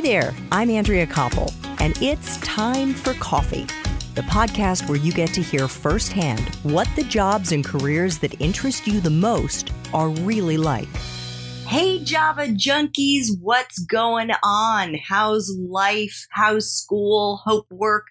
Hi there, I'm Andrea Koppel, and it's time for coffee, the podcast where you get to hear firsthand what the jobs and careers that interest you the most are really like. Hey, Java junkies, what's going on? How's life? How's school? Hope work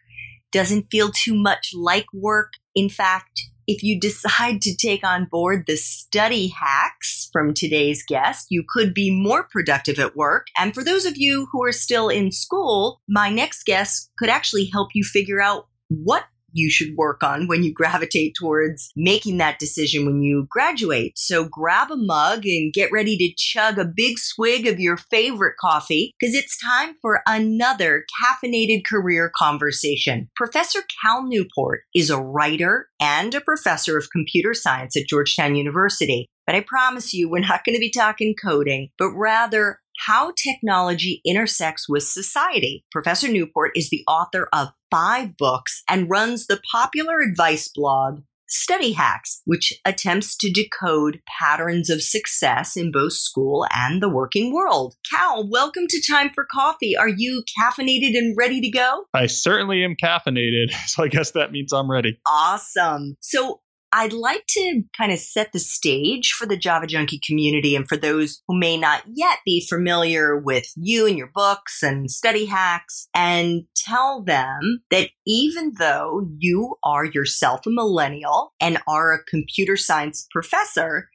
doesn't feel too much like work. In fact, if you decide to take on board the study hacks from today's guest, you could be more productive at work. And for those of you who are still in school, my next guest could actually help you figure out what you should work on when you gravitate towards making that decision when you graduate. So grab a mug and get ready to chug a big swig of your favorite coffee because it's time for another caffeinated career conversation. Professor Cal Newport is a writer and a professor of computer science at Georgetown University. But I promise you, we're not going to be talking coding, but rather how technology intersects with society. Professor Newport is the author of five books and runs the popular advice blog Study Hacks, which attempts to decode patterns of success in both school and the working world. Cal, welcome to Time for Coffee. Are you caffeinated and ready to go? I certainly am caffeinated, so I guess that means I'm ready. Awesome. So, I'd like to kind of set the stage for the Java Junkie community and for those who may not yet be familiar with you and your books and study hacks and tell them that even though you are yourself a millennial and are a computer science professor,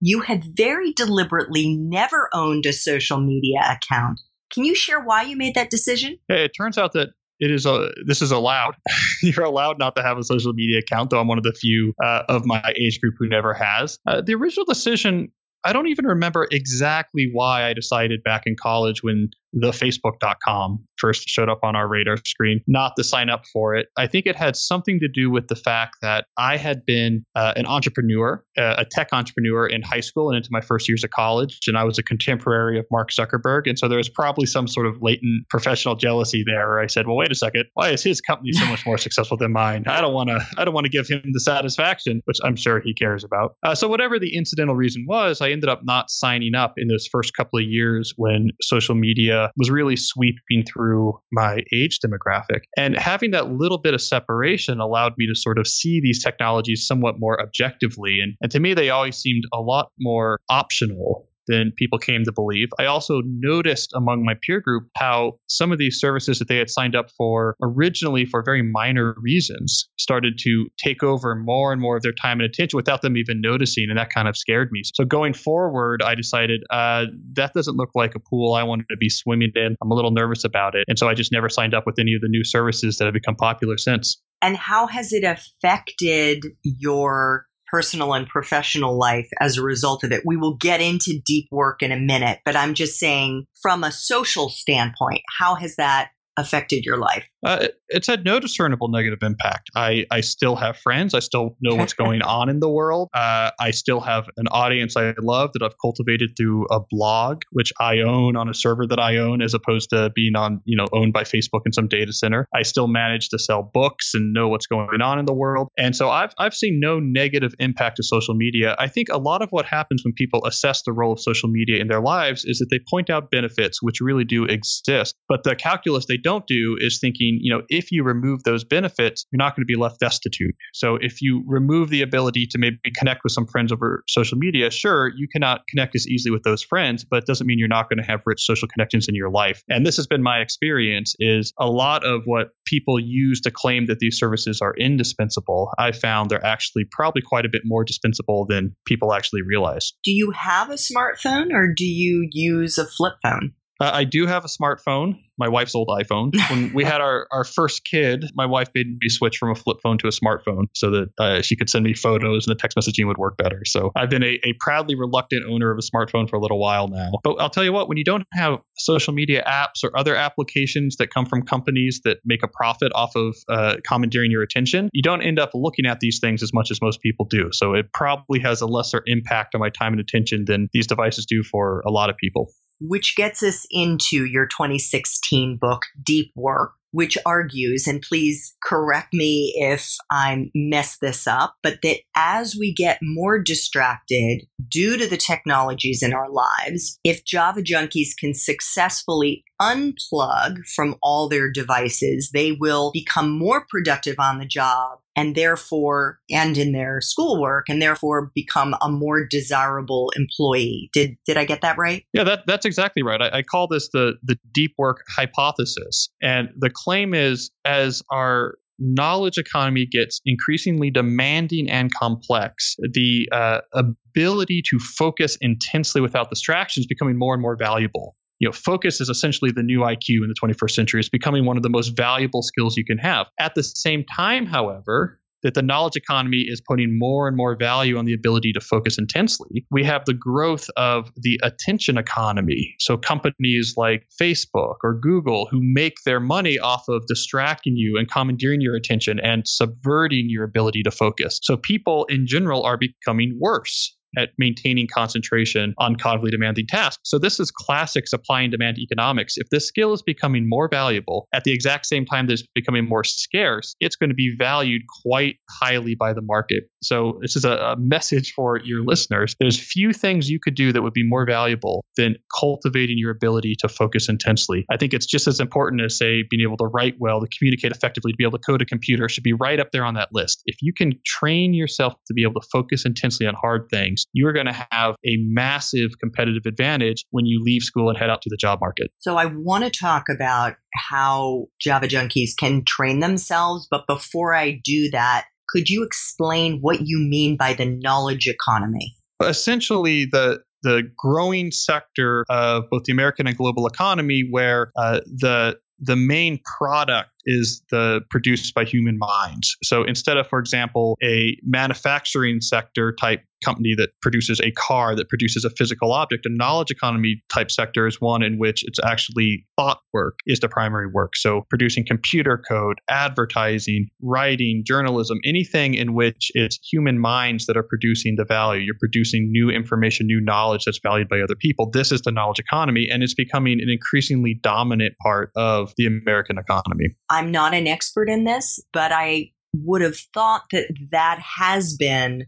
you have very deliberately never owned a social media account. Can you share why you made that decision? Hey, It turns out that it is a this is allowed. You're allowed not to have a social media account, though I'm one of the few uh, of my age group who never has. Uh, the original decision I don't even remember exactly why I decided back in college when the facebook.com first showed up on our radar screen, not to sign up for it. I think it had something to do with the fact that I had been uh, an entrepreneur, uh, a tech entrepreneur in high school and into my first years of college, and I was a contemporary of Mark Zuckerberg. And so there was probably some sort of latent professional jealousy there where I said, well, wait a second, why is his company so much more successful than mine? I don't want to, I don't want to give him the satisfaction, which I'm sure he cares about. Uh, so whatever the incidental reason was, I ended up not signing up in those first couple of years when social media was really sweeping through my age demographic. And having that little bit of separation allowed me to sort of see these technologies somewhat more objectively. And, and to me, they always seemed a lot more optional than people came to believe. I also noticed among my peer group how some of these services that they had signed up for originally for very minor reasons started to take over more and more of their time and attention without them even noticing. And that kind of scared me. So going forward, I decided uh, that doesn't look like a pool I wanted to be swimming in. I'm a little nervous about it. And so I just never signed up with any of the new services that have become popular since. And how has it affected your personal and professional life as a result of it. We will get into deep work in a minute, but I'm just saying from a social standpoint, how has that affected your life? Uh, it's had no discernible negative impact. I, I still have friends. I still know what's going on in the world. Uh, I still have an audience I love that I've cultivated through a blog, which I own on a server that I own, as opposed to being on, you know, owned by Facebook in some data center. I still manage to sell books and know what's going on in the world. And so I've, I've seen no negative impact to social media. I think a lot of what happens when people assess the role of social media in their lives is that they point out benefits, which really do exist. But the calculus they don't do is thinking, you know, if you remove those benefits, you're not going to be left destitute. So if you remove the ability to maybe connect with some friends over social media, sure, you cannot connect as easily with those friends, but it doesn't mean you're not going to have rich social connections in your life. And this has been my experience is a lot of what people use to claim that these services are indispensable, I found they're actually probably quite a bit more dispensable than people actually realize. Do you have a smartphone or do you use a flip phone? Uh, I do have a smartphone my wife's old iPhone. When we had our, our first kid, my wife made me switch from a flip phone to a smartphone so that uh, she could send me photos and the text messaging would work better. So I've been a, a proudly reluctant owner of a smartphone for a little while now. But I'll tell you what, when you don't have social media apps or other applications that come from companies that make a profit off of uh, commandeering your attention, you don't end up looking at these things as much as most people do. So it probably has a lesser impact on my time and attention than these devices do for a lot of people which gets us into your 2016 book, Deep Work, which argues, and please correct me if I mess this up, but that as we get more distracted due to the technologies in our lives, if Java junkies can successfully unplug from all their devices, they will become more productive on the job and therefore and in their schoolwork and therefore become a more desirable employee. Did did I get that right? Yeah, that, that's exactly right. I, I call this the the deep work hypothesis. And the claim is as our knowledge economy gets increasingly demanding and complex, the uh, ability to focus intensely without distractions becoming more and more valuable. You know, focus is essentially the new IQ in the 21st century. It's becoming one of the most valuable skills you can have. At the same time, however, that the knowledge economy is putting more and more value on the ability to focus intensely. We have the growth of the attention economy. So companies like Facebook or Google who make their money off of distracting you and commandeering your attention and subverting your ability to focus. So people in general are becoming worse at maintaining concentration on cognitively demanding tasks. So this is classic supply and demand economics. If this skill is becoming more valuable at the exact same time that it's becoming more scarce, it's going to be valued quite highly by the market. So this is a, message for your listeners. There's few things you could do that would be more valuable than cultivating your ability to focus intensely. I think it's just as important as say being able to write well, to communicate effectively, to be able to code a computer should be right up there on that list. If you can train yourself to be able to focus intensely on hard things, you're going to have a massive competitive advantage when you leave school and head out to the job market. So I want to talk about how Java junkies can train themselves. But before I do that, could you explain what you mean by the knowledge economy? Essentially, the the growing sector of both the American and global economy, where uh, the the main product is the produced by human minds. So instead of, for example, a manufacturing sector type company that produces a car that produces a physical object, a knowledge economy type sector is one in which it's actually thought work is the primary work. So producing computer code, advertising, writing, journalism, anything in which it's human minds that are producing the value. You're producing new information, new knowledge that's valued by other people. This is the knowledge economy, and it's becoming an increasingly dominant part of the American economy. I'm not an expert in this, but I would have thought that that has been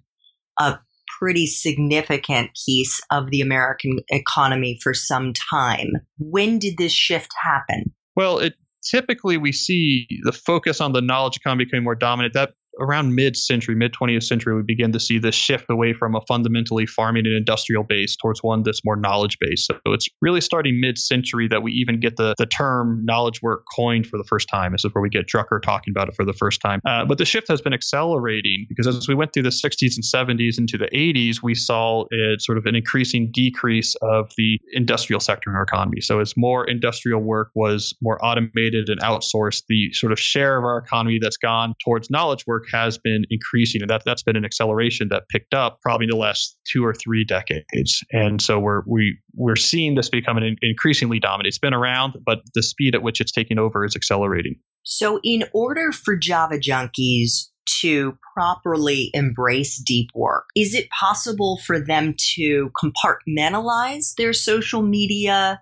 a pretty significant piece of the American economy for some time. When did this shift happen? Well, it typically we see the focus on the knowledge economy becoming more dominant. That around mid-century, mid 20th century, we begin to see this shift away from a fundamentally farming and industrial base towards one that's more knowledge based. So it's really starting mid-century that we even get the the term knowledge work coined for the first time. This is where we get Drucker talking about it for the first time. Uh, but the shift has been accelerating because as we went through the 60s and 70s into the 80s, we saw it sort of an increasing decrease of the industrial sector in our economy. So as more industrial work was more automated and outsourced, the sort of share of our economy that's gone towards knowledge work work has been increasing, and that that's been an acceleration that picked up probably in the last two or three decades. And so we're we we're seeing this become an increasingly dominant. It's been around, but the speed at which it's taking over is accelerating. So, in order for Java junkies to properly embrace deep work, is it possible for them to compartmentalize their social media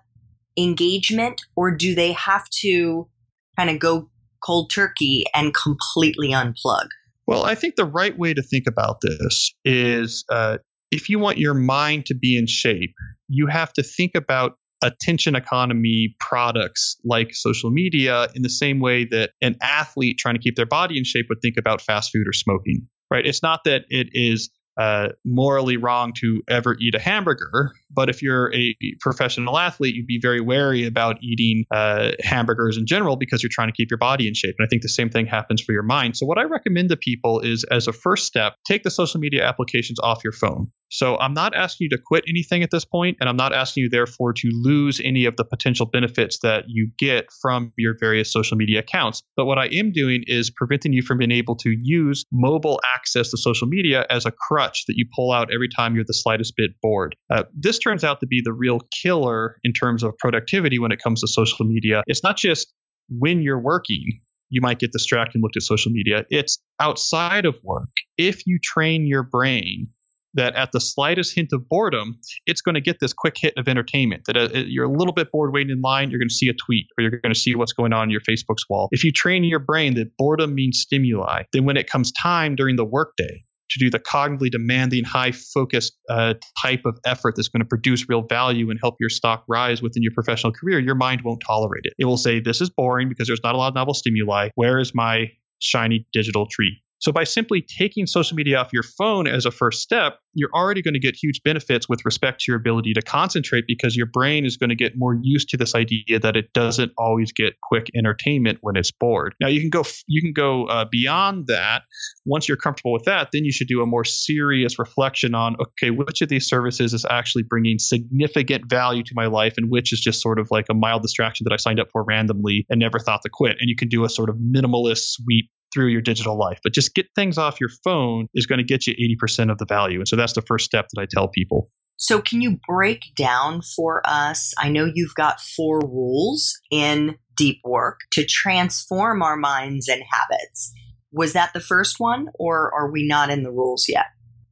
engagement, or do they have to kind of go cold turkey and completely unplug? Well, I think the right way to think about this is uh, if you want your mind to be in shape, you have to think about attention economy products like social media in the same way that an athlete trying to keep their body in shape would think about fast food or smoking, right? It's not that it is uh, morally wrong to ever eat a hamburger. But if you're a professional athlete, you'd be very wary about eating uh, hamburgers in general because you're trying to keep your body in shape. And I think the same thing happens for your mind. So, what I recommend to people is as a first step, take the social media applications off your phone. So I'm not asking you to quit anything at this point, and I'm not asking you, therefore, to lose any of the potential benefits that you get from your various social media accounts. But what I am doing is preventing you from being able to use mobile access to social media as a crutch that you pull out every time you're the slightest bit bored. Uh, this turns out to be the real killer in terms of productivity when it comes to social media. It's not just when you're working, you might get distracted and look at social media. It's outside of work. If you train your brain that at the slightest hint of boredom, it's going to get this quick hit of entertainment. That uh, you're a little bit bored waiting in line, you're going to see a tweet or you're going to see what's going on in your Facebook's wall. If you train your brain that boredom means stimuli, then when it comes time during the workday, to do the cognitively demanding, high focused uh, type of effort that's going to produce real value and help your stock rise within your professional career, your mind won't tolerate it. It will say, This is boring because there's not a lot of novel stimuli. Where is my shiny digital treat? So by simply taking social media off your phone as a first step, you're already going to get huge benefits with respect to your ability to concentrate because your brain is going to get more used to this idea that it doesn't always get quick entertainment when it's bored. Now you can go you can go uh, beyond that. Once you're comfortable with that, then you should do a more serious reflection on okay, which of these services is actually bringing significant value to my life and which is just sort of like a mild distraction that I signed up for randomly and never thought to quit. And you can do a sort of minimalist sweep through your digital life. But just get things off your phone is going to get you 80% of the value. And so that's the first step that I tell people. So, can you break down for us? I know you've got four rules in deep work to transform our minds and habits. Was that the first one, or are we not in the rules yet?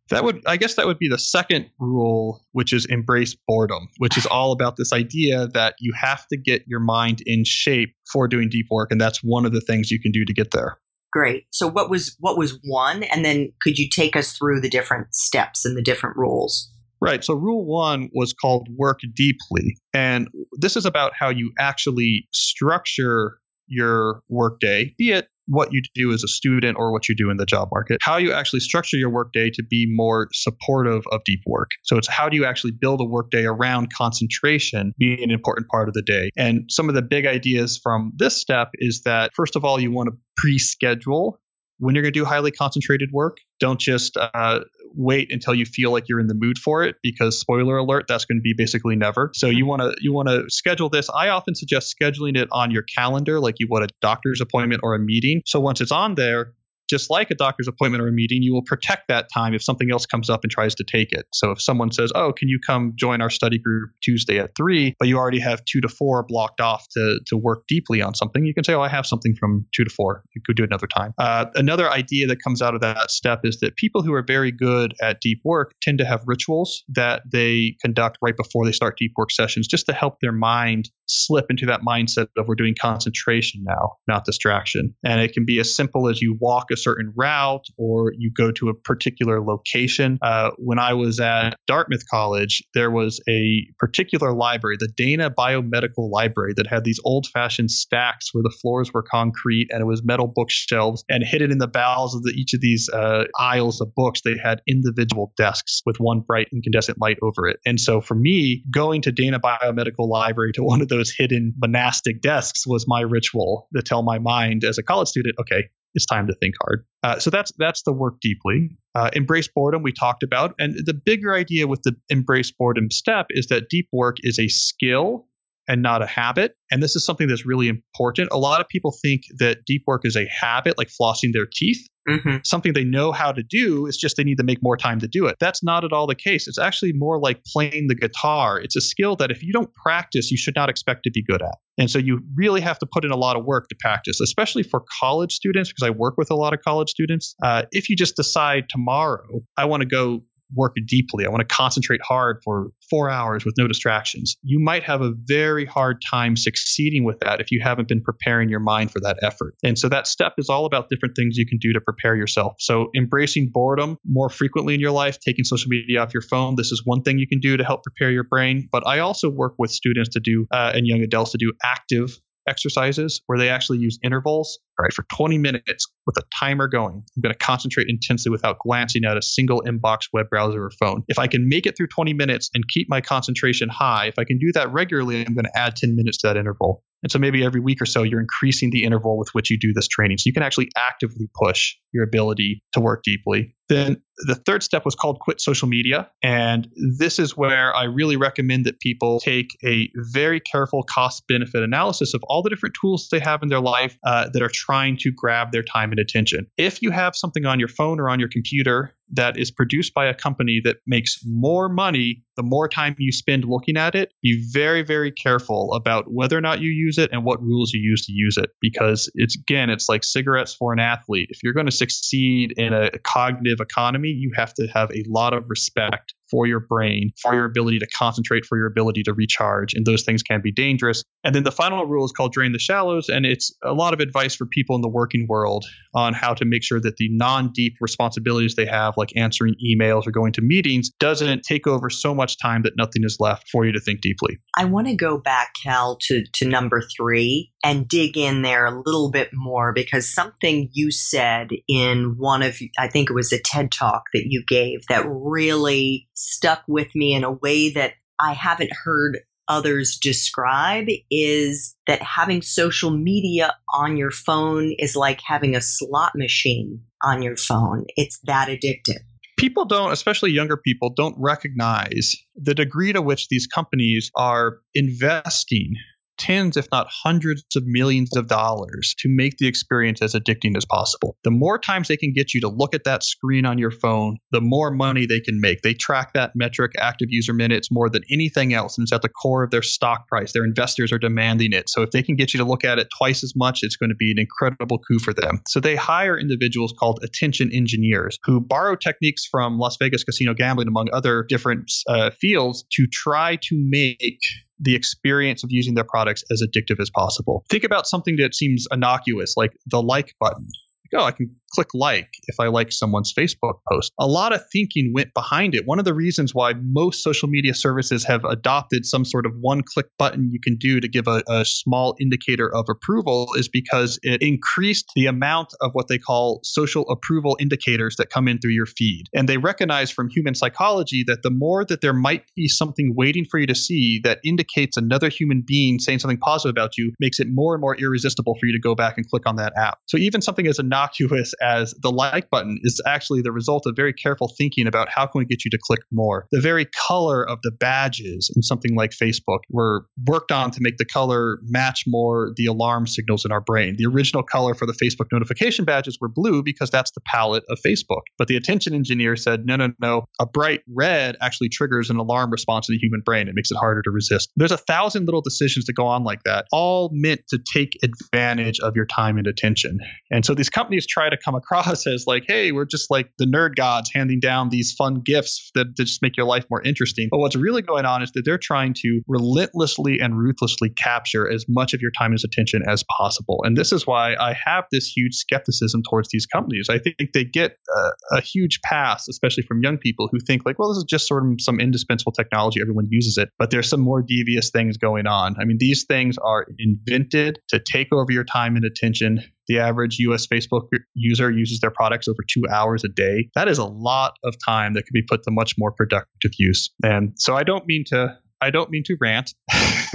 That would, I guess, that would be the second rule, which is embrace boredom, which is all about this idea that you have to get your mind in shape for doing deep work. And that's one of the things you can do to get there. Great. So what was what was one and then could you take us through the different steps and the different rules? Right. So rule 1 was called work deeply. And this is about how you actually structure your workday, be it what you do as a student or what you do in the job market, how you actually structure your workday to be more supportive of deep work. So it's how do you actually build a workday around concentration being an important part of the day. And some of the big ideas from this step is that first of all, you want to pre-schedule when you're going to do highly concentrated work. Don't just uh, wait until you feel like you're in the mood for it because spoiler alert that's going to be basically never so you want to you want to schedule this i often suggest scheduling it on your calendar like you would a doctor's appointment or a meeting so once it's on there just like a doctor's appointment or a meeting, you will protect that time if something else comes up and tries to take it. So if someone says, "Oh, can you come join our study group Tuesday at 3?" but you already have 2 to 4 blocked off to to work deeply on something, you can say, "Oh, I have something from 2 to 4. You could do it another time." Uh, another idea that comes out of that step is that people who are very good at deep work tend to have rituals that they conduct right before they start deep work sessions just to help their mind slip into that mindset of we're doing concentration now, not distraction. And it can be as simple as you walk a certain route or you go to a particular location. Uh, when I was at Dartmouth College, there was a particular library, the Dana Biomedical Library, that had these old fashioned stacks where the floors were concrete and it was metal bookshelves. And hidden in the bowels of the, each of these uh, aisles of books, they had individual desks with one bright incandescent light over it. And so for me, going to Dana Biomedical Library to one of those hidden monastic desks was my ritual to tell my mind as a college student, okay, it's time to think hard. Uh, so that's that's the work deeply. Uh, embrace boredom we talked about, and the bigger idea with the embrace boredom step is that deep work is a skill and not a habit. And this is something that's really important. A lot of people think that deep work is a habit, like flossing their teeth. Mm-hmm. Something they know how to do. It's just they need to make more time to do it. That's not at all the case. It's actually more like playing the guitar. It's a skill that if you don't practice, you should not expect to be good at. And so you really have to put in a lot of work to practice, especially for college students, because I work with a lot of college students. Uh, if you just decide tomorrow, I want to go work deeply. I want to concentrate hard for four hours with no distractions. You might have a very hard time succeeding with that if you haven't been preparing your mind for that effort. And so that step is all about different things you can do to prepare yourself. So embracing boredom more frequently in your life, taking social media off your phone. This is one thing you can do to help prepare your brain. But I also work with students to do uh, and young adults to do active exercises where they actually use intervals. All right, for 20 minutes with a timer going, I'm going to concentrate intensely without glancing at a single inbox web browser or phone. If I can make it through 20 minutes and keep my concentration high, if I can do that regularly, I'm going to add 10 minutes to that interval. And so maybe every week or so, you're increasing the interval with which you do this training. So you can actually actively push your ability to work deeply. Then the third step was called quit social media. And this is where I really recommend that people take a very careful cost benefit analysis of all the different tools they have in their life uh, that are trying to grab their time and attention. If you have something on your phone or on your computer that is produced by a company that makes more money the more time you spend looking at it, be very, very careful about whether or not you use it and what rules you use to use it. Because it's, again, it's like cigarettes for an athlete. If you're going to succeed in a cognitive economy, you have to have a lot of respect for your brain, for your ability to concentrate, for your ability to recharge. And those things can be dangerous. And then the final rule is called drain the shallows. And it's a lot of advice for people in the working world on how to make sure that the non deep responsibilities they have, like answering emails or going to meetings, doesn't take over so much time that nothing is left for you to think deeply. I want to go back, Cal, to, to number three and dig in there a little bit more because something you said in one of, I think it was a TED talk that you gave that really stuck with me in a way that I haven't heard others describe is that having social media on your phone is like having a slot machine on your phone. It's that addictive. People don't, especially younger people, don't recognize the degree to which these companies are investing tens, if not hundreds of millions of dollars to make the experience as addicting as possible. The more times they can get you to look at that screen on your phone, the more money they can make. They track that metric, active user minutes, more than anything else. And it's at the core of their stock price. Their investors are demanding it. So if they can get you to look at it twice as much, it's going to be an incredible coup for them. So they hire individuals called attention engineers who borrow techniques from Las Vegas casino gambling, among other different uh, fields, to try to make the experience of using their products as addictive as possible. Think about something that seems innocuous, like the like button. Like, oh, I can click like if I like someone's Facebook post. A lot of thinking went behind it. One of the reasons why most social media services have adopted some sort of one click button you can do to give a, a, small indicator of approval is because it increased the amount of what they call social approval indicators that come in through your feed. And they recognize from human psychology that the more that there might be something waiting for you to see that indicates another human being saying something positive about you makes it more and more irresistible for you to go back and click on that app. So even something as innocuous as the like button is actually the result of very careful thinking about how can we get you to click more. The very color of the badges in something like Facebook were worked on to make the color match more the alarm signals in our brain. The original color for the Facebook notification badges were blue because that's the palette of Facebook. But the attention engineer said, no, no, no, a bright red actually triggers an alarm response in the human brain. It makes it harder to resist. There's a thousand little decisions that go on like that, all meant to take advantage of your time and attention. And so these companies try to come across as like, hey, we're just like the nerd gods handing down these fun gifts that, that just make your life more interesting. But what's really going on is that they're trying to relentlessly and ruthlessly capture as much of your time and attention as possible. And this is why I have this huge skepticism towards these companies. I think they get a, a huge pass, especially from young people who think like, well, this is just sort of some indispensable technology. Everyone uses it, but there's some more devious things going on. I mean, these things are invented to take over your time and attention the average US Facebook user uses their products over two hours a day. That is a lot of time that could be put to much more productive use. And so I don't mean to I don't mean to rant,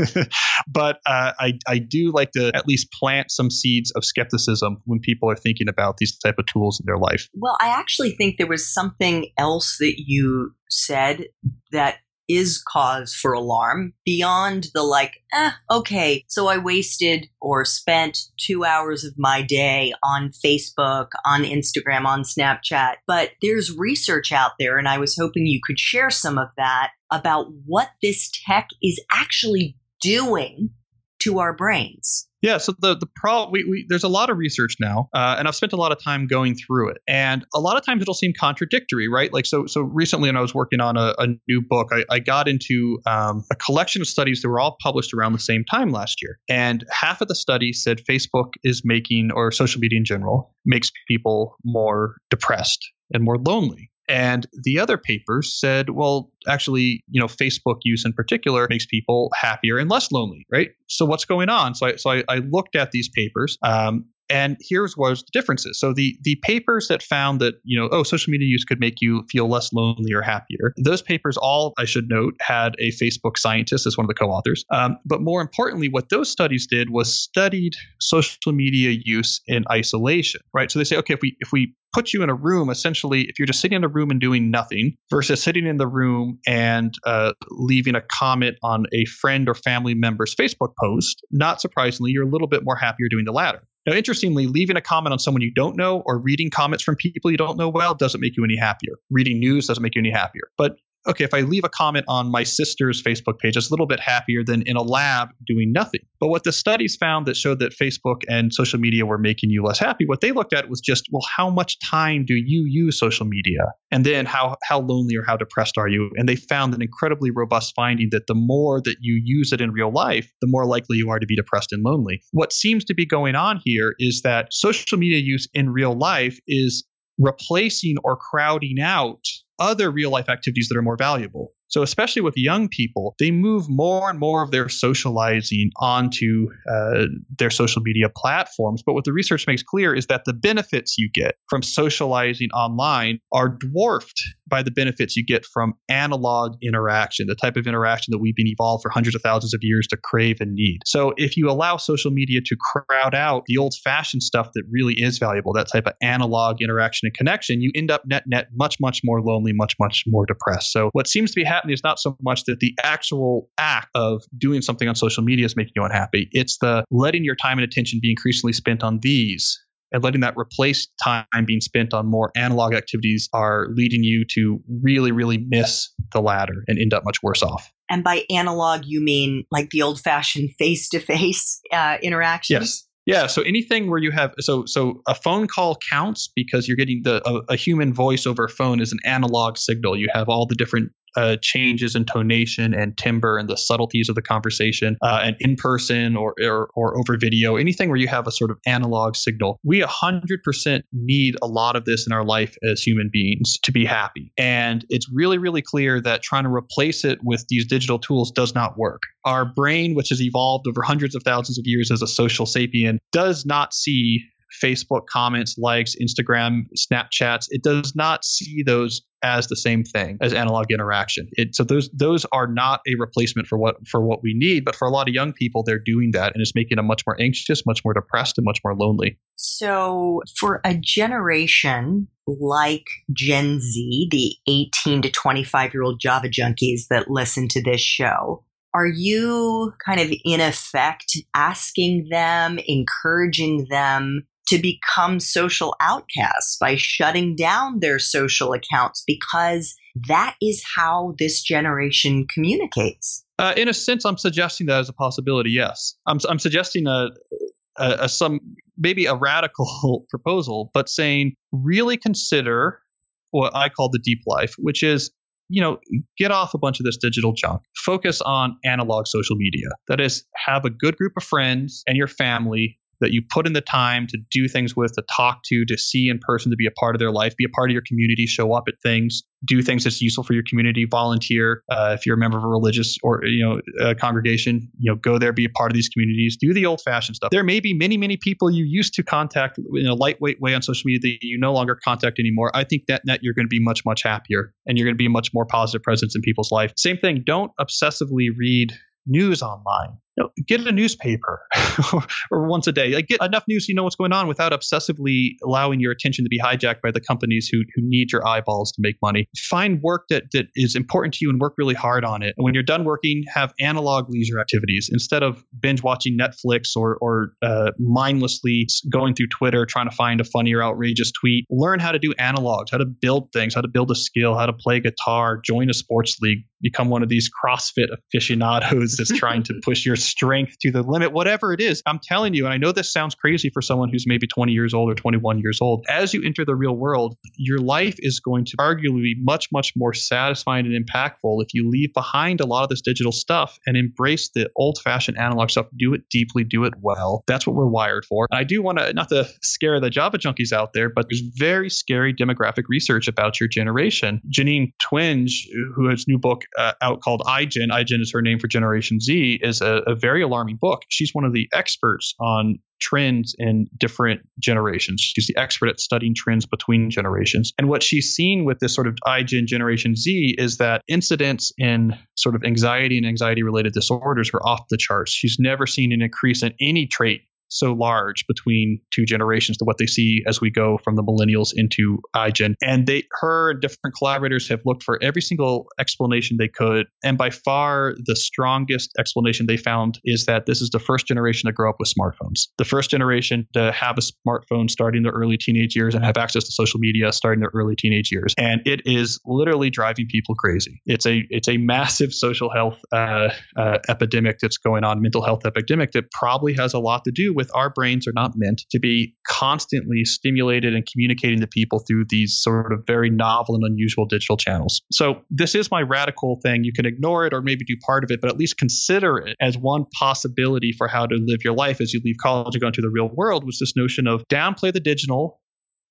but uh, I, I do like to at least plant some seeds of skepticism when people are thinking about these type of tools in their life. Well, I actually think there was something else that you said that is cause for alarm beyond the like, eh, okay, so I wasted or spent two hours of my day on Facebook, on Instagram, on Snapchat. But there's research out there, and I was hoping you could share some of that about what this tech is actually doing to our brains. Yeah, so the the pro we, we there's a lot of research now, uh, and I've spent a lot of time going through it, and a lot of times it'll seem contradictory, right? Like so so recently, when I was working on a, a new book, I, I got into um, a collection of studies that were all published around the same time last year, and half of the studies said Facebook is making or social media in general makes people more depressed and more lonely. And the other papers said, well, actually, you know, Facebook use in particular makes people happier and less lonely, right? So what's going on? So I, so I, I looked at these papers, um, and here's what the differences. So the the papers that found that you know oh social media use could make you feel less lonely or happier. Those papers all I should note had a Facebook scientist as one of the co-authors. Um, but more importantly, what those studies did was studied social media use in isolation. Right. So they say okay if we if we put you in a room essentially if you're just sitting in a room and doing nothing versus sitting in the room and uh, leaving a comment on a friend or family member's facebook post not surprisingly you're a little bit more happier doing the latter now, interestingly, leaving a comment on someone you don't know or reading comments from people you don't know well doesn't make you any happier. Reading news doesn't make you any happier. But okay, if I leave a comment on my sister's Facebook page, it's a little bit happier than in a lab doing nothing. But what the studies found that showed that Facebook and social media were making you less happy, what they looked at was just, well, how much time do you use social media? And then how how lonely or how depressed are you? And they found an incredibly robust finding that the more that you use it in real life, the more likely you are to be depressed and lonely. What seems to be going on here is that social media use in real life is replacing or crowding out other real life activities that are more valuable. So, especially with young people, they move more and more of their socializing onto uh, their social media platforms. But what the research makes clear is that the benefits you get from socializing online are dwarfed by the benefits you get from analog interaction, the type of interaction that we've been evolved for hundreds of thousands of years to crave and need. So, if you allow social media to crowd out the old fashioned stuff that really is valuable, that type of analog interaction and connection, you end up net net much, much more lonely, much, much more depressed. So, what seems to be happening is not so much that the actual act of doing something on social media is making you unhappy. It's the letting your time and attention be increasingly spent on these and letting that replace time being spent on more analog activities are leading you to really, really miss the latter and end up much worse off. And by analog, you mean like the old fashioned face to face uh, interaction? Yes. Yeah, so anything where you have so so a phone call counts because you're getting the a, a, human voice over a phone is an analog signal. You have all the different uh, changes in tonation and timbre and the subtleties of the conversation, uh, and in person or, or, or over video, anything where you have a sort of analog signal. We 100% need a lot of this in our life as human beings to be happy. And it's really, really clear that trying to replace it with these digital tools does not work. Our brain, which has evolved over hundreds of thousands of years as a social sapien, does not see Facebook comments, likes, Instagram, Snapchats. It does not see those as the same thing as analog interaction. It, so those those are not a replacement for what for what we need, but for a lot of young people, they're doing that, and it's making them much more anxious, much more depressed, and much more lonely. So for a generation like Gen Z, the 18 to 25 year old Java junkies that listen to this show, are you kind of in effect asking them, encouraging them to become social outcasts by shutting down their social accounts because that is how this generation communicates. Uh, in a sense, I'm suggesting that as a possibility. Yes, I'm, I'm suggesting a, a, a some maybe a radical proposal, but saying really consider what I call the deep life, which is you know, get off a bunch of this digital junk. Focus on analog social media. That is, have a good group of friends and your family that you put in the time to do things with, to talk to, to see in person, to be a part of their life, be a part of your community, show up at things, do things that's useful for your community, volunteer. Uh, if you're a member of a religious or you know congregation, you know go there, be a part of these communities, do the old-fashioned stuff. There may be many, many people you used to contact in a lightweight way on social media that you no longer contact anymore. I think that net you're going to be much, much happier, and you're going to be a much more positive presence in people's life. Same thing. Don't obsessively read news online you know, get a newspaper or once a day. Like get enough news so you know what's going on without obsessively allowing your attention to be hijacked by the companies who, who need your eyeballs to make money. Find work that, that is important to you and work really hard on it. And when you're done working, have analog leisure activities instead of binge watching Netflix or, or uh, mindlessly going through Twitter trying to find a funny or outrageous tweet. Learn how to do analogs, how to build things, how to build a skill, how to play guitar, join a sports league, become one of these CrossFit aficionados that's trying to push your strength to the limit, whatever it is. I'm telling you, and I know this sounds crazy for someone who's maybe 20 years old or 21 years old. As you enter the real world, your life is going to arguably be much, much more satisfying and impactful if you leave behind a lot of this digital stuff and embrace the old fashioned analog stuff. Do it deeply, do it well. That's what we're wired for. And I do want to, not to scare the Java junkies out there, but there's very scary demographic research about your generation. Janine Twenge, who has new book uh, out called iGen, iGen is her name for Generation Z, is a, a very alarming book. She's one of the experts on trends in different generations. She's the expert at studying trends between generations. And what she's seen with this sort of iGen Generation Z is that incidents in sort of anxiety and anxiety related disorders are off the charts. She's never seen an increase in any trait so large between two generations to what they see as we go from the millennials into iGen. And they, her and different collaborators have looked for every single explanation they could. And by far, the strongest explanation they found is that this is the first generation to grow up with smartphones, the first generation to have a smartphone starting their early teenage years and have access to social media starting their early teenage years. And it is literally driving people crazy. It's a it's a massive social health uh, uh, epidemic that's going on, mental health epidemic that probably has a lot to do with our brains are not meant to be constantly stimulated and communicating to people through these sort of very novel and unusual digital channels. So this is my radical thing. You can ignore it or maybe do part of it, but at least consider it as one possibility for how to live your life as you leave college and go into the real world was this notion of downplay the digital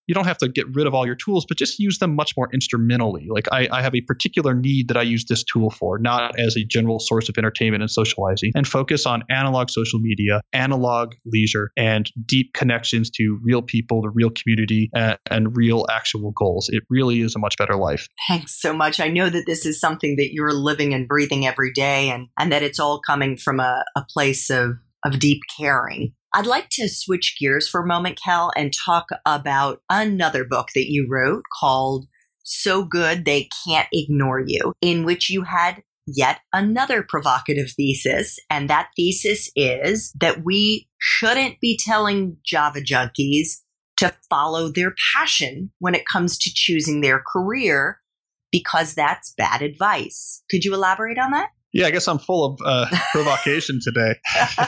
you don't have to get rid of all your tools, but just use them much more instrumentally. Like I, I, have a particular need that I use this tool for, not as a general source of entertainment and socializing, and focus on analog social media, analog leisure, and deep connections to real people, the real community, and, and real actual goals. It really is a much better life. Thanks so much. I know that this is something that you're living and breathing every day, and, and that it's all coming from a, a place of, of deep caring. I'd like to switch gears for a moment, Cal, and talk about another book that you wrote called So Good They Can't Ignore You, in which you had yet another provocative thesis. And that thesis is that we shouldn't be telling Java junkies to follow their passion when it comes to choosing their career because that's bad advice. Could you elaborate on that? Yeah, I guess I'm full of uh, provocation today.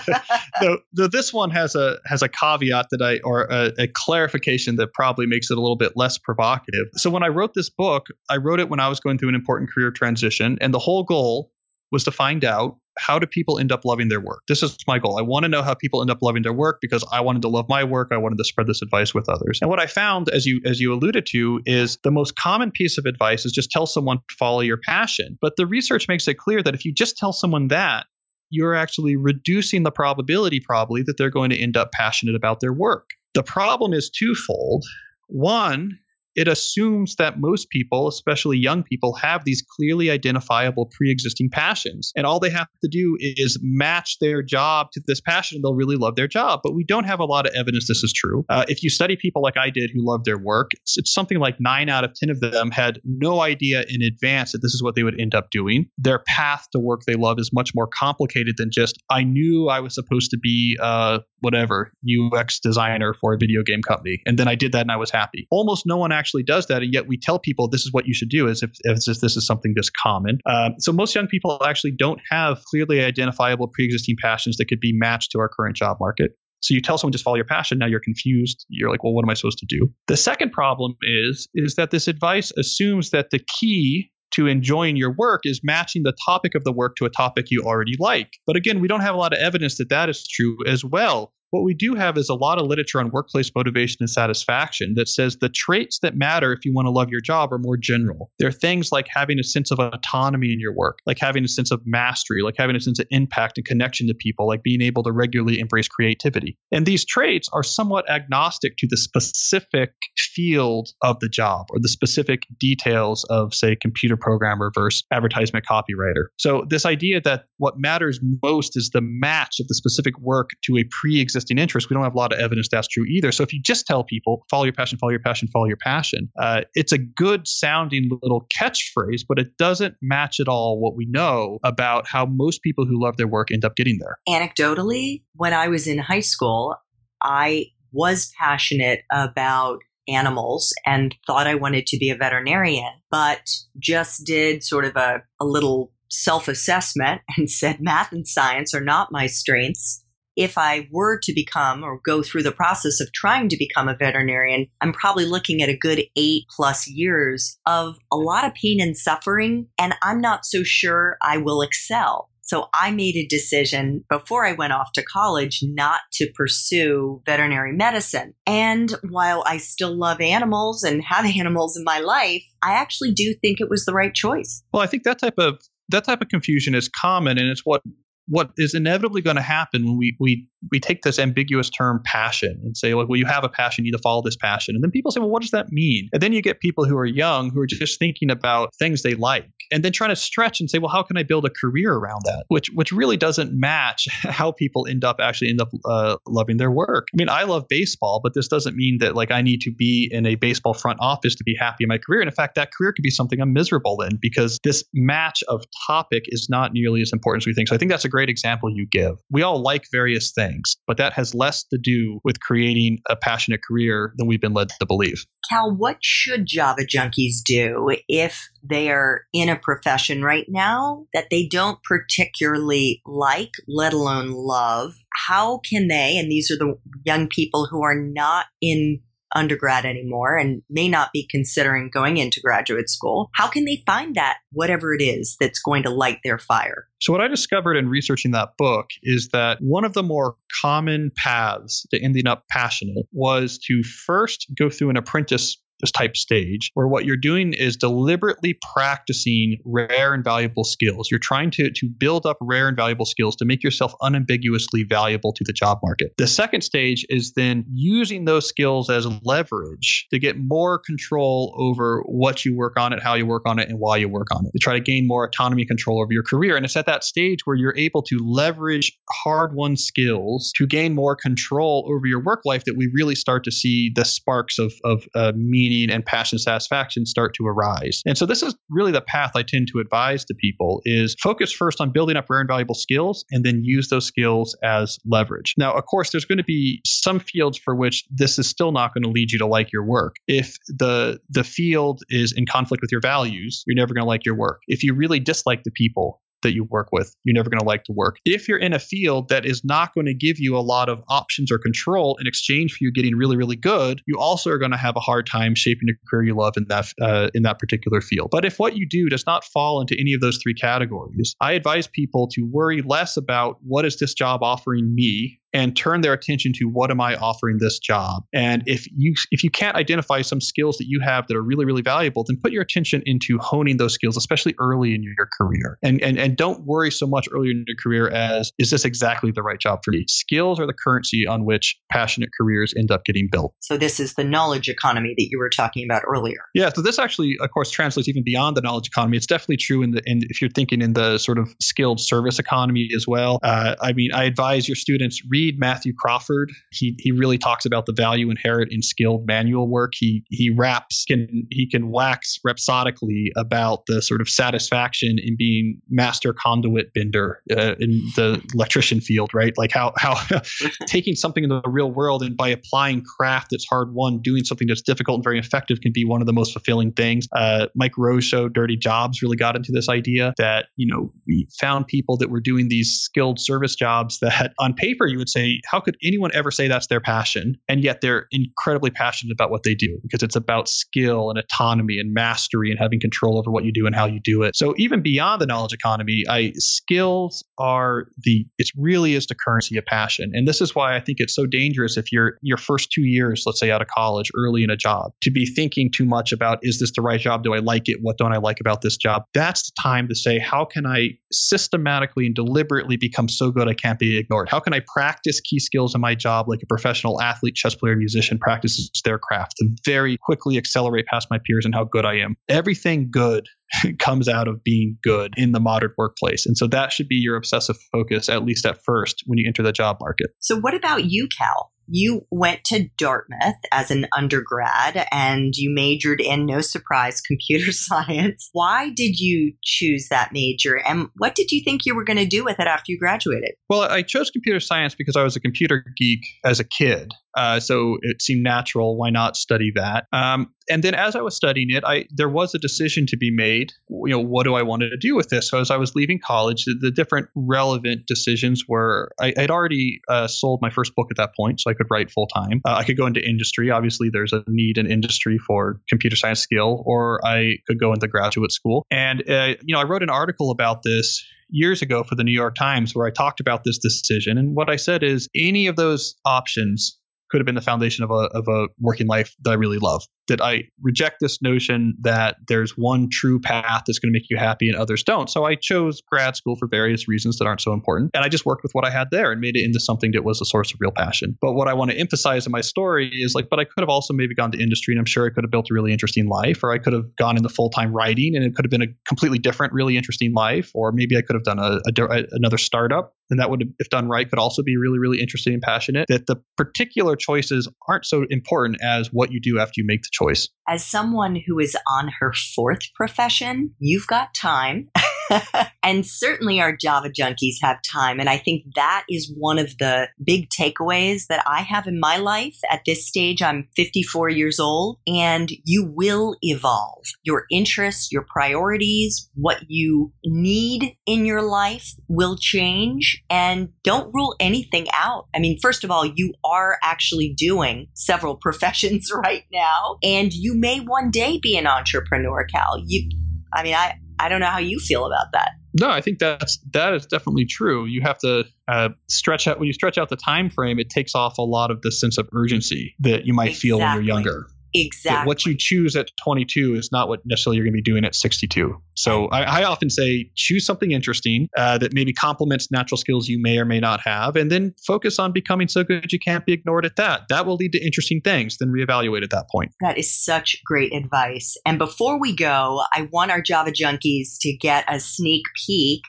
though, though, this one has a has a caveat that I or a, a, clarification that probably makes it a little bit less provocative. So when I wrote this book, I wrote it when I was going through an important career transition, and the whole goal was to find out how do people end up loving their work? This is my goal. I want to know how people end up loving their work because I wanted to love my work. I wanted to spread this advice with others. And what I found, as you as you alluded to, is the most common piece of advice is just tell someone to follow your passion. But the research makes it clear that if you just tell someone that, you're actually reducing the probability probably that they're going to end up passionate about their work. The problem is twofold. One, it assumes that most people, especially young people, have these clearly identifiable pre existing passions. And all they have to do is match their job to this passion, and they'll really love their job. But we don't have a lot of evidence this is true. Uh, if you study people like I did who love their work, it's, it's something like nine out of 10 of them had no idea in advance that this is what they would end up doing. Their path to work they love is much more complicated than just, I knew I was supposed to be uh, whatever UX designer for a video game company. And then I did that and I was happy. Almost no one actually does that. And yet we tell people this is what you should do as if, as if this is something this common. Uh, so most young people actually don't have clearly identifiable pre-existing passions that could be matched to our current job market. So you tell someone just follow your passion. Now you're confused. You're like, well, what am I supposed to do? The second problem is is that this advice assumes that the key to enjoying your work is matching the topic of the work to a topic you already like. But again, we don't have a lot of evidence that that is true as well. What we do have is a lot of literature on workplace motivation and satisfaction that says the traits that matter if you want to love your job are more general. They're things like having a sense of autonomy in your work, like having a sense of mastery, like having a sense of impact and connection to people, like being able to regularly embrace creativity. And these traits are somewhat agnostic to the specific field of the job or the specific details of, say, computer programmer versus advertisement copywriter. So, this idea that what matters most is the match of the specific work to a pre existing interest. We don't have a lot of evidence that's true either. So if you just tell people, follow your passion, follow your passion, follow your passion, uh, it's a good sounding little catchphrase, but it doesn't match at all what we know about how most people who love their work end up getting there. Anecdotally, when I was in high school, I was passionate about animals and thought I wanted to be a veterinarian, but just did sort of a, a little self assessment and said math and science are not my strengths if I were to become or go through the process of trying to become a veterinarian, I'm probably looking at a good eight plus years of a lot of pain and suffering, and I'm not so sure I will excel. So I made a decision before I went off to college not to pursue veterinary medicine. And while I still love animals and have animals in my life, I actually do think it was the right choice. Well, I think that type of that type of confusion is common and it's what what is inevitably going to happen when we, we we take this ambiguous term passion and say like well you have a passion you need to follow this passion. And then people say well what does that mean? And then you get people who are young who are just thinking about things they like and then trying to stretch and say, well, how can I build a career around that? Which which really doesn't match how people end up actually end up uh, loving their work. I mean, I love baseball, but this doesn't mean that like I need to be in a baseball front office to be happy in my career. And in fact, that career could be something I'm miserable in because this match of topic is not nearly as important as we think. So I think that's a great example you give. We all like various things, but that has less to do with creating a passionate career than we've been led to believe. Cal, what should Java junkies do if they are in a profession right now that they don't particularly like, let alone love? How can they, and these are the young people who are not in undergrad anymore and may not be considering going into graduate school, how can they find that, whatever it is that's going to light their fire? So, what I discovered in researching that book is that one of the more common paths to ending up passionate was to first go through an apprentice type stage where what you're doing is deliberately practicing rare and valuable skills. You're trying to, to build up rare and valuable skills to make yourself unambiguously valuable to the job market. The second stage is then using those skills as leverage to get more control over what you work on it, how you work on it, and why you work on it, to try to gain more autonomy control over your career. And it's at that stage where you're able to leverage hard won skills to gain more control over your work life that we really start to see the sparks of, of uh, meaning meaning and passion satisfaction start to arise. And so this is really the path I tend to advise to people is focus first on building up rare and valuable skills and then use those skills as leverage. Now, of course, there's going to be some fields for which this is still not going to lead you to like your work. If the the field is in conflict with your values, you're never going to like your work. If you really dislike the people that you work with. You're never going to like to work. If you're in a field that is not going to give you a lot of options or control in exchange for you getting really, really good, you also are going to have a hard time shaping a career you love in that uh, in that particular field. But if what you do does not fall into any of those three categories, I advise people to worry less about what is this job offering me and turn their attention to what am I offering this job. And if you if you can't identify some skills that you have that are really really valuable, then put your attention into honing those skills, especially early in your career. And and and don't worry so much earlier in your career as is this exactly the right job for me? Skills are the currency on which passionate careers end up getting built. So this is the knowledge economy that you were talking about earlier. Yeah. So this actually, of course, translates even beyond the knowledge economy. It's definitely true in the in if you're thinking in the sort of skilled service economy as well. Uh, I mean, I advise your students read read Matthew Crawford. He he really talks about the value inherent in skilled manual work. He he raps can he can wax rhapsodically about the sort of satisfaction in being master conduit bender uh, in the electrician field, right? Like how how taking something in the real world and by applying craft that's hard won, doing something that's difficult and very effective can be one of the most fulfilling things. Uh, Mike Rowe's show Dirty Jobs really got into this idea that you know we found people that were doing these skilled service jobs that on paper you would say, how could anyone ever say that's their passion? And yet they're incredibly passionate about what they do because it's about skill and autonomy and mastery and having control over what you do and how you do it. So even beyond the knowledge economy, I skills are the it really is the currency of passion. And this is why I think it's so dangerous if you're your first two years, let's say out of college, early in a job, to be thinking too much about is this the right job? Do I like it? What don't I like about this job? That's the time to say, how can I systematically and deliberately become so good I can't be ignored? How can I practice key skills in my job like a professional athlete, chess player, musician practices their craft to very quickly accelerate past my peers and how good I am. Everything good comes out of being good in the modern workplace. And so that should be your obsessive focus, at least at first, when you enter the job market. So, what about you, Cal? You went to Dartmouth as an undergrad and you majored in, no surprise, computer science. Why did you choose that major and what did you think you were going to do with it after you graduated? Well, I chose computer science because I was a computer geek as a kid. Uh, so it seemed natural. Why not study that? Um, and then as I was studying it, I there was a decision to be made. You know, what do I want to do with this? So as I was leaving college, the, the different relevant decisions were I, would already uh, sold my first book at that point, so I could write full time. Uh, I could go into industry. Obviously, there's a need in industry for computer science skill, or I could go into graduate school. And uh, you know, I wrote an article about this years ago for the New York Times where I talked about this decision. And what I said is any of those options could have been the foundation of a, of a working life that I really love. That I reject this notion that there's one true path that's going to make you happy and others don't. So I chose grad school for various reasons that aren't so important. And I just worked with what I had there and made it into something that was a source of real passion. But what I want to emphasize in my story is like, but I could have also maybe gone to industry and I'm sure I could have built a really interesting life, or I could have gone into full time writing and it could have been a completely different, really interesting life. Or maybe I could have done a, a, another startup and that would, if done right, could also be really, really interesting and passionate. That the particular choices aren't so important as what you do after you make the choice. As someone who is on her fourth profession, you've got time. and certainly our Java junkies have time. And I think that is one of the big takeaways that I have in my life. At this stage, I'm 54 years old, and you will evolve. Your interests, your priorities, what you need in your life will change. And don't rule anything out. I mean, first of all, you are actually doing several professions right now, and you may one day be an entrepreneur, Cal. You, I mean, I, I don't know how you feel about that. No, I think that's that is definitely true. You have to uh, stretch out when you stretch out the time frame. It takes off a lot of the sense of urgency that you might exactly. feel when you're younger. Exactly. What you choose at 22 is not what necessarily you're going to be doing at 62. So I, I often say choose something interesting uh, that maybe complements natural skills you may or may not have, and then focus on becoming so good you can't be ignored at that. That will lead to interesting things. Then reevaluate at that point. That is such great advice. And before we go, I want our Java junkies to get a sneak peek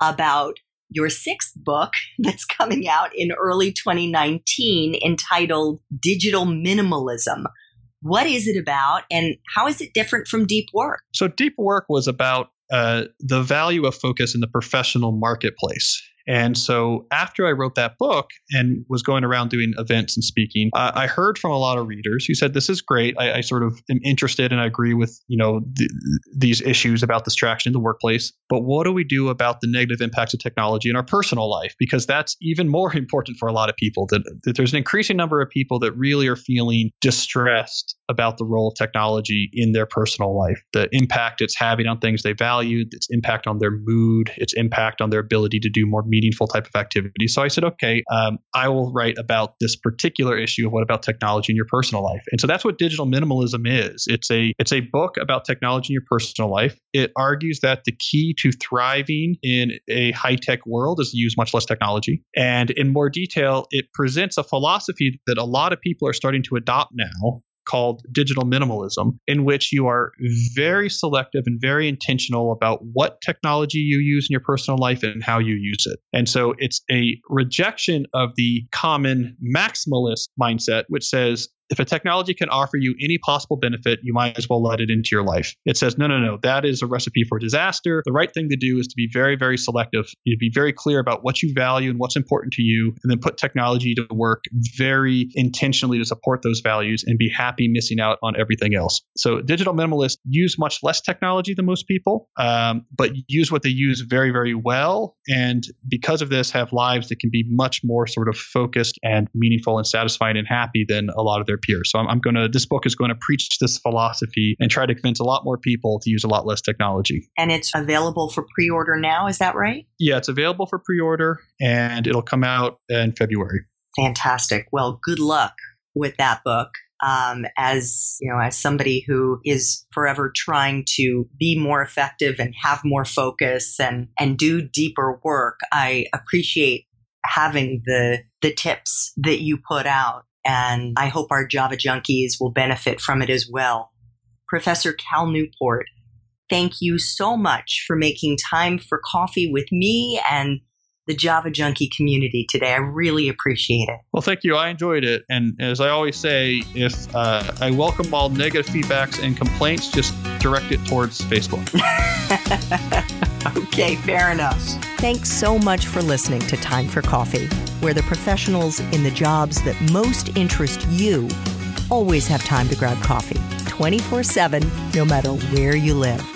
about your sixth book that's coming out in early 2019 entitled Digital Minimalism what is it about, and how is it different from deep work? So, deep work was about uh, the value of focus in the professional marketplace. And so after I wrote that book and was going around doing events and speaking, I heard from a lot of readers who said, "This is great. I, I sort of am interested and I agree with you know th- these issues about distraction in the workplace. But what do we do about the negative impacts of technology in our personal life? Because that's even more important for a lot of people. That, that there's an increasing number of people that really are feeling distressed about the role of technology in their personal life, the impact it's having on things they value, its impact on their mood, its impact on their ability to do more meaningful type of activity. So I said, okay, um, I will write about this particular issue of what about technology in your personal life. And so that's what digital minimalism is. It's a it's a book about technology in your personal life. It argues that the key to thriving in a high tech world is to use much less technology. And in more detail, it presents a philosophy that a lot of people are starting to adopt now called digital minimalism, in which you are very selective and very intentional about what technology you use in your personal life and how you use it. And so it's a rejection of the common maximalist mindset, which says if a technology can offer you any possible benefit, you might as well let it into your life. It says, no, no, no, that is a recipe for disaster. The right thing to do is to be very, very selective. You be very clear about what you value and what's important to you, and then put technology to work very intentionally to support those values and be happy missing out on everything else. So, digital minimalists use much less technology than most people, um, but use what they use very, very well. And because of this, have lives that can be much more sort of focused and meaningful and satisfying and happy than a lot of their their peers. So I'm, I'm going to, this book is going to preach this philosophy and try to convince a lot more people to use a lot less technology. And it's available for pre order now, is that right? Yeah, it's available for pre order and it'll come out in February. Fantastic. Well, good luck with that book. Um, as you know, as somebody who is forever trying to be more effective and have more focus and and do deeper work, I appreciate having the the tips that you put out and I hope our Java junkies will benefit from it as well. Professor Cal Newport, thank you so much for making time for coffee with me and the Java Junkie community today. I really appreciate it. Well, thank you. I enjoyed it. And as I always say, if uh, I welcome all negative feedbacks and complaints, just direct it towards Facebook. okay, fair enough. Thanks so much for listening to Time for Coffee, where the professionals in the jobs that most interest you always have time to grab coffee 24 7, no matter where you live.